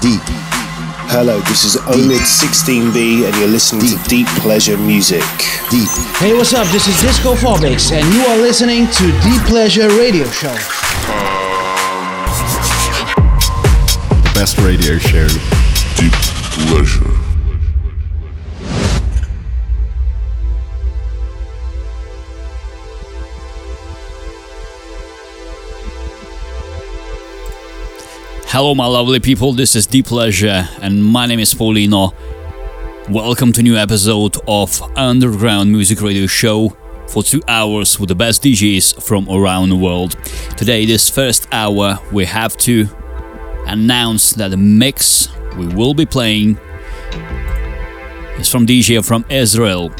Deep. Hello, this is Omid16B, and you're listening Deep. to Deep Pleasure Music. Deep. Hey, what's up? This is Disco Phobics, and you are listening to Deep Pleasure Radio Show. The best radio show. Deep Pleasure. Hello, my lovely people. This is Deep Pleasure, and my name is Paulino. Welcome to new episode of Underground Music Radio Show for two hours with the best DJs from around the world. Today, this first hour, we have to announce that the mix we will be playing is from DJ from Israel,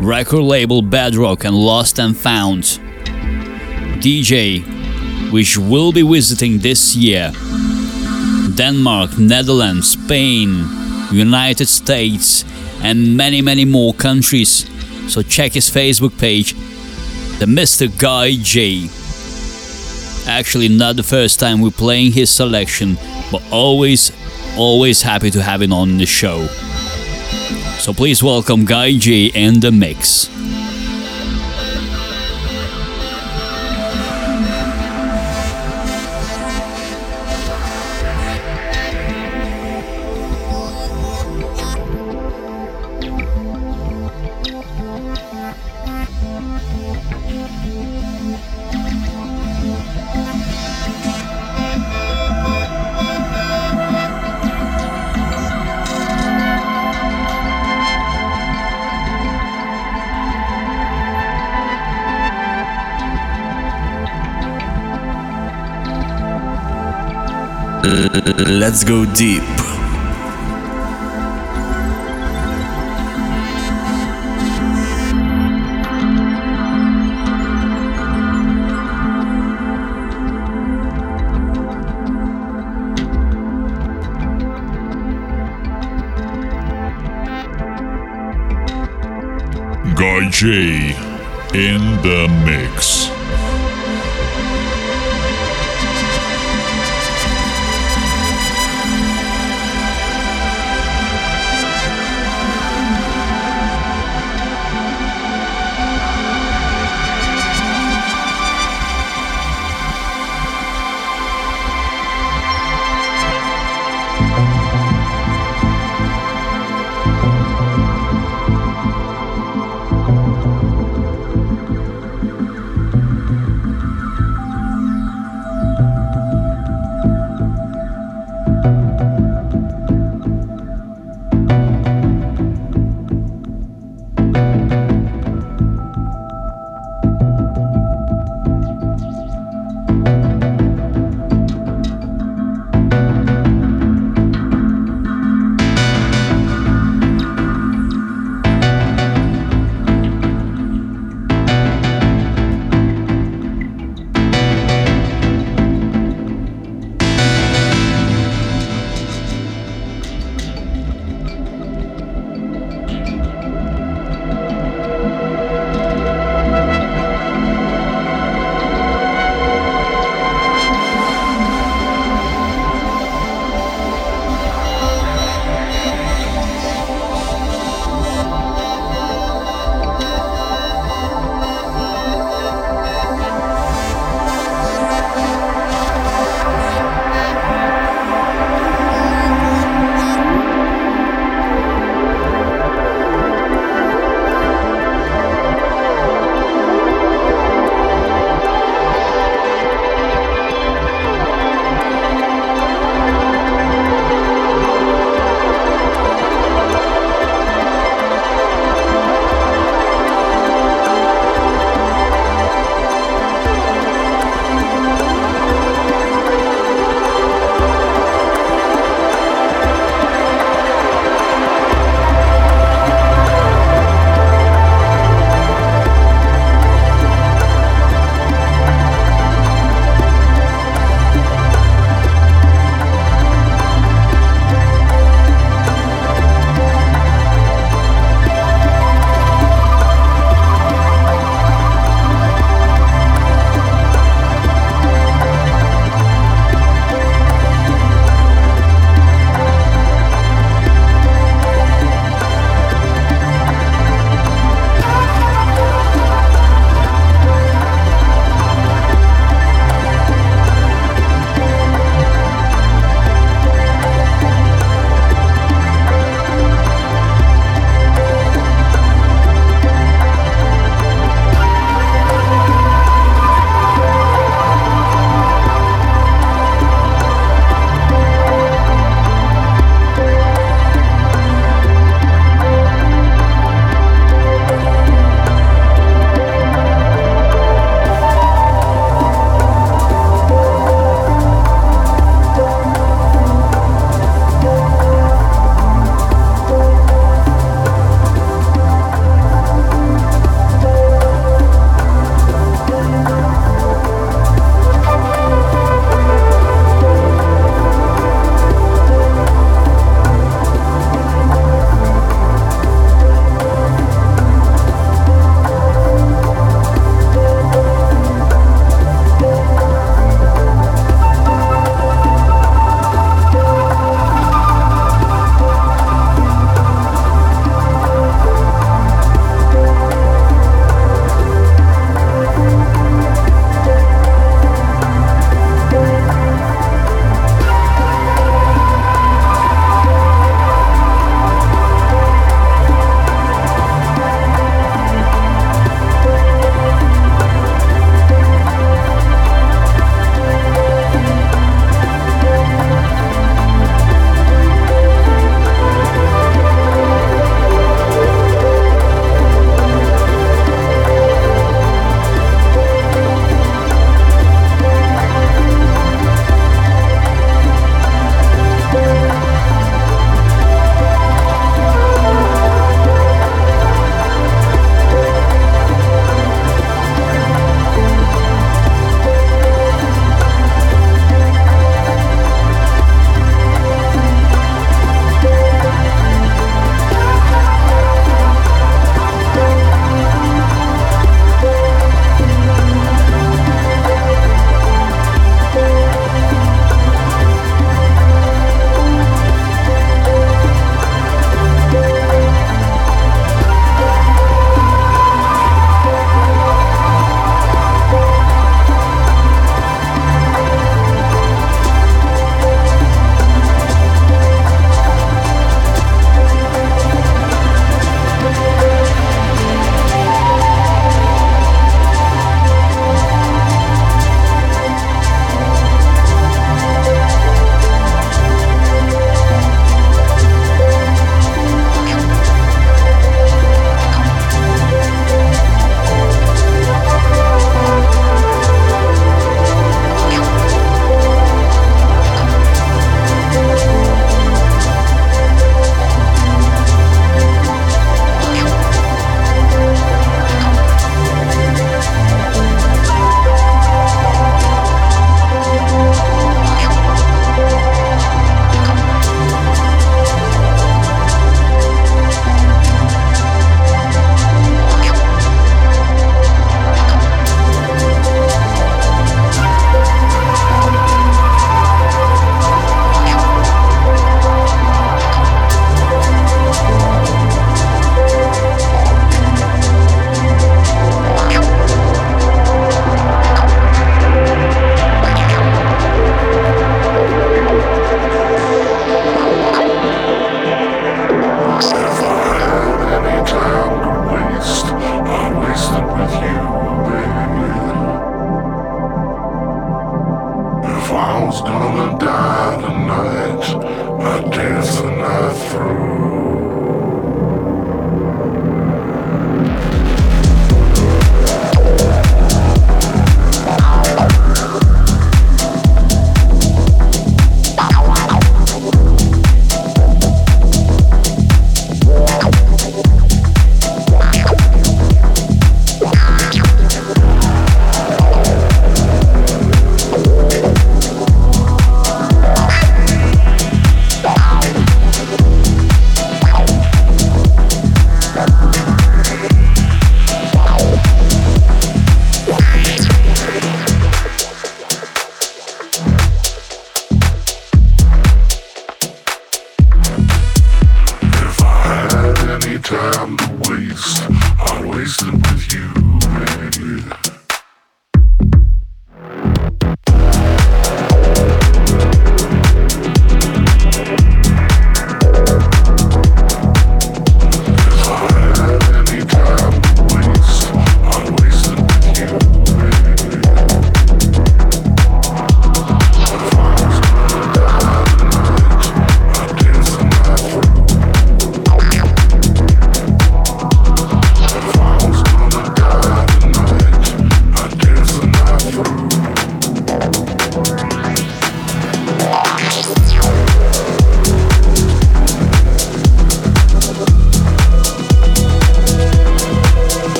record label Bedrock and Lost and Found. DJ which will be visiting this year Denmark, Netherlands, Spain, United States, and many, many more countries. So check his Facebook page, the Mr. Guy J. Actually, not the first time we're playing his selection, but always, always happy to have him on the show. So please welcome Guy J in the mix. Let's go deep. Guy J in the mix.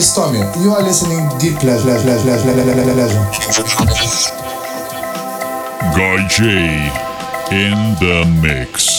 Is Tommy. You are listening Deep Pleasure. Guy J in the mix.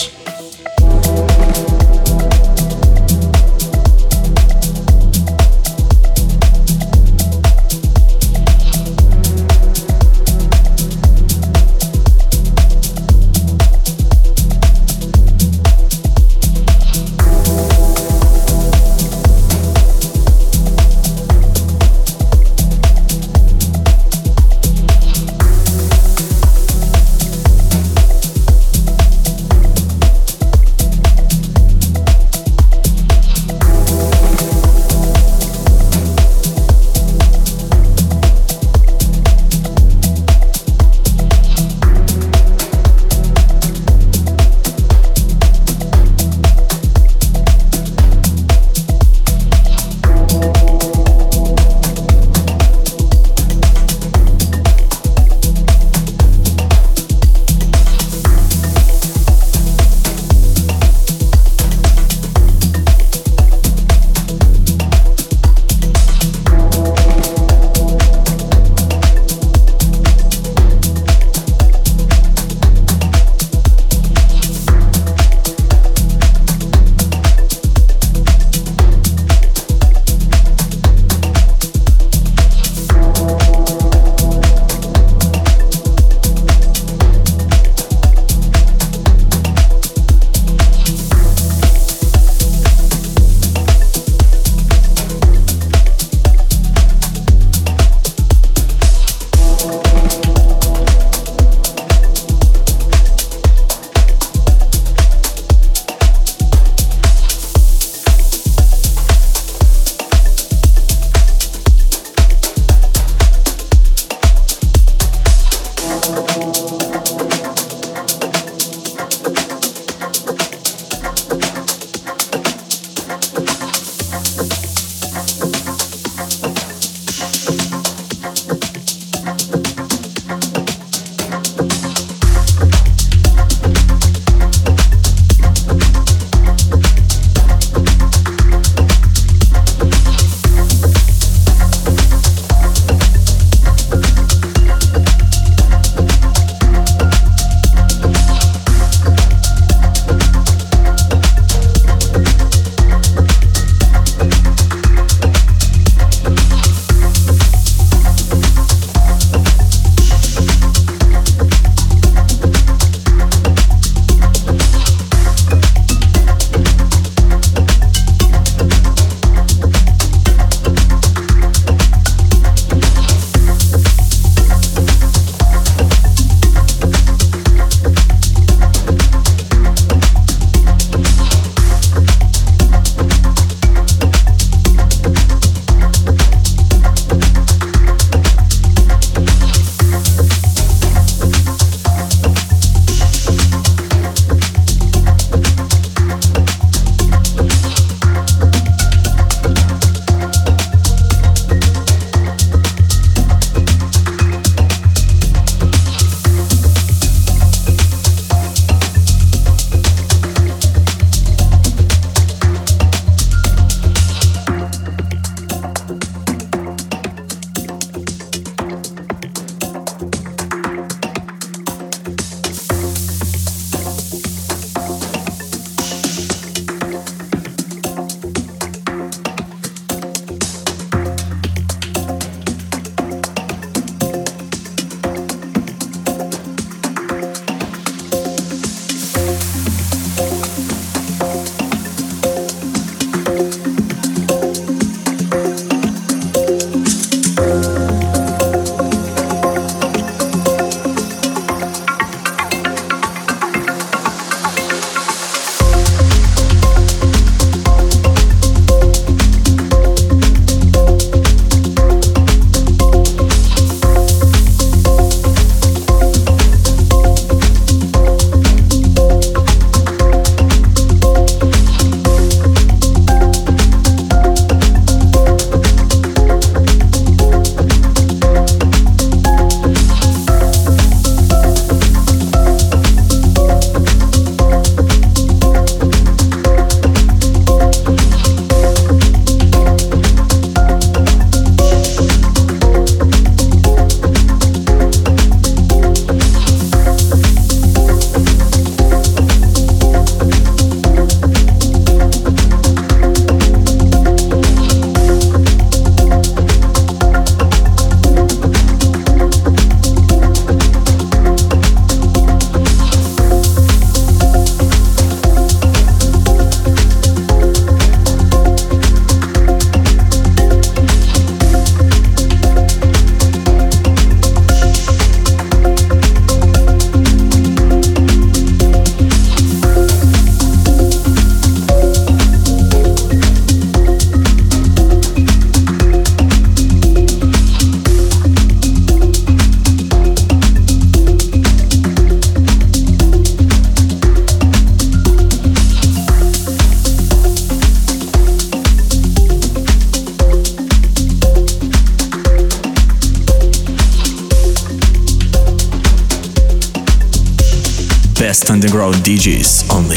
Underground DJs on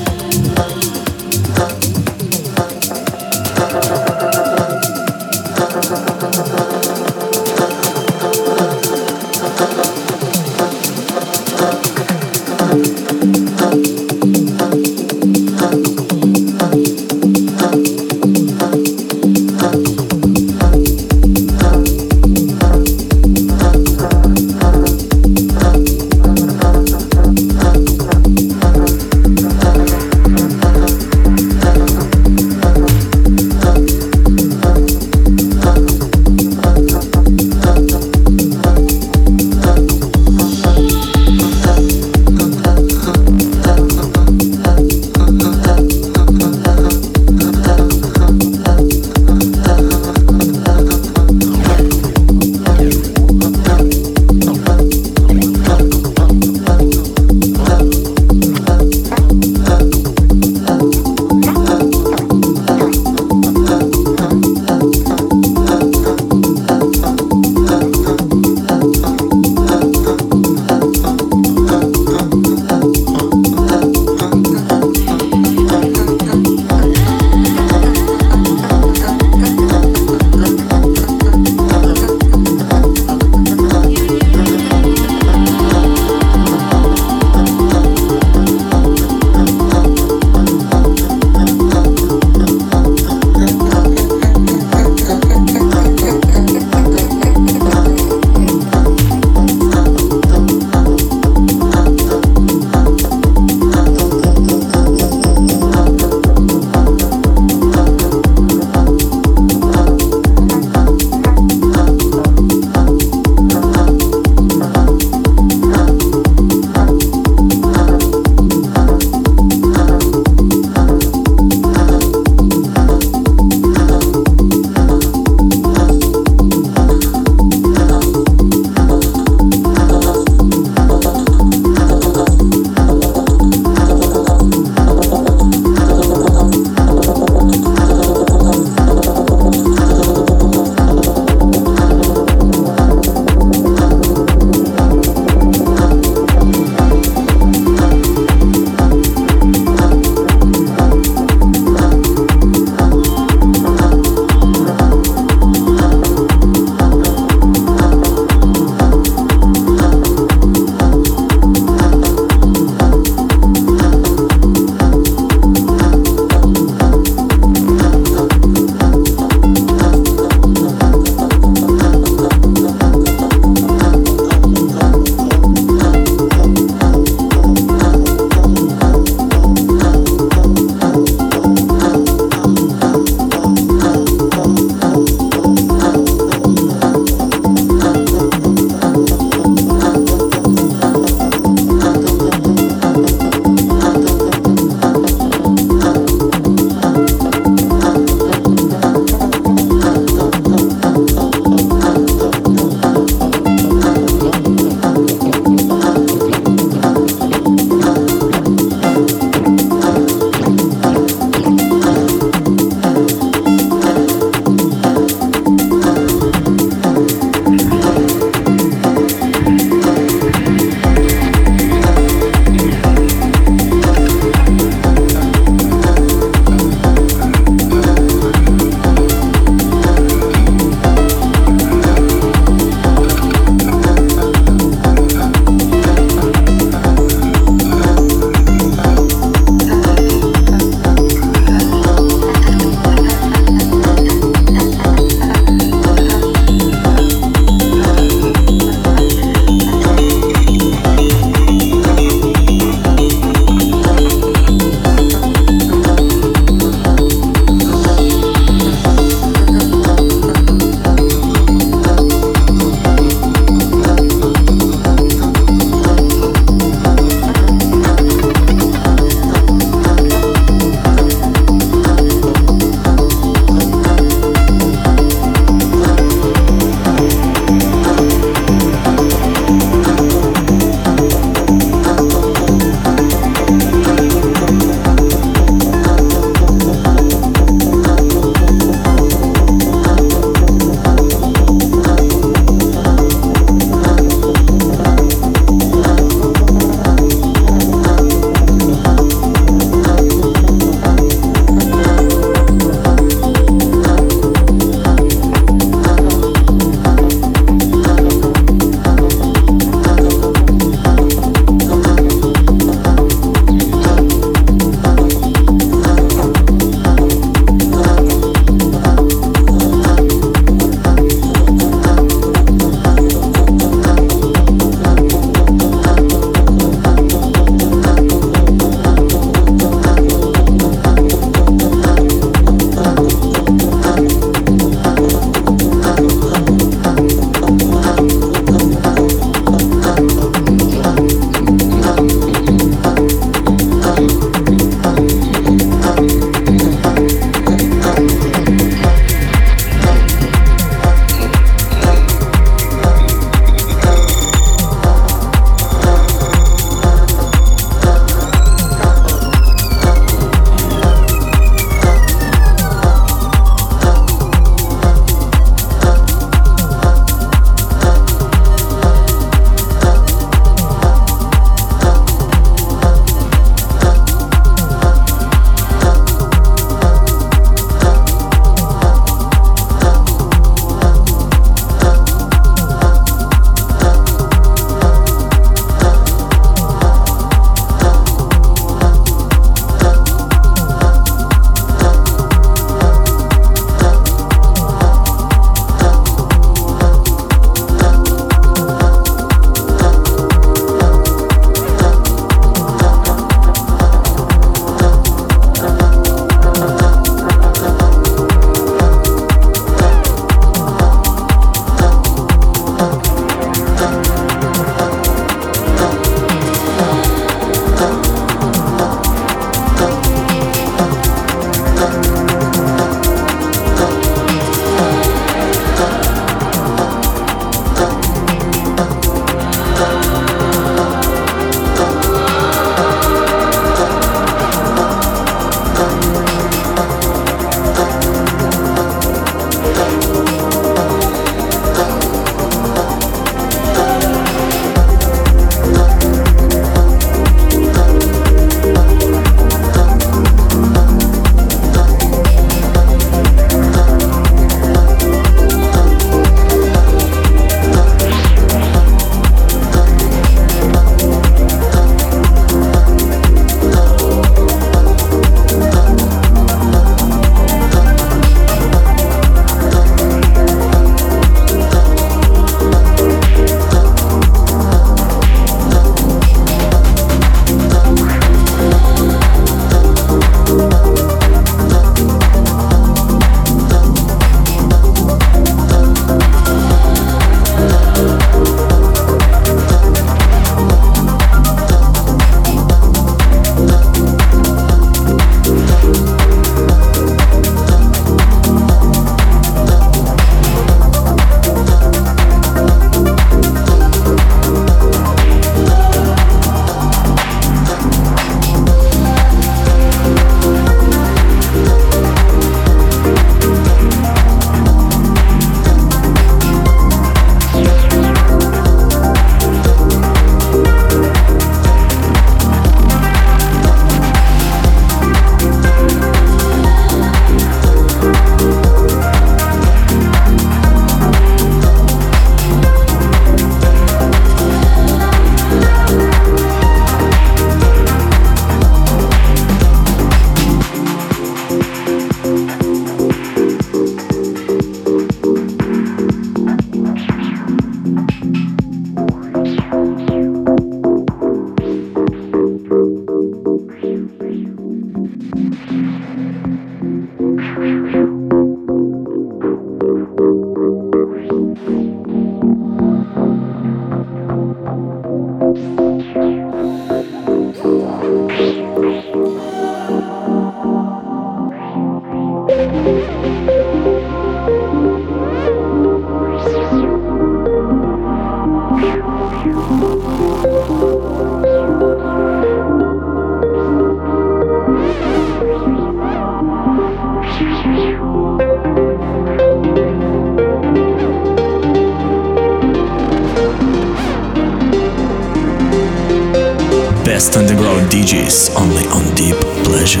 DJs only on Deep Pleasure.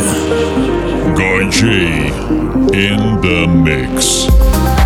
Guy in the mix.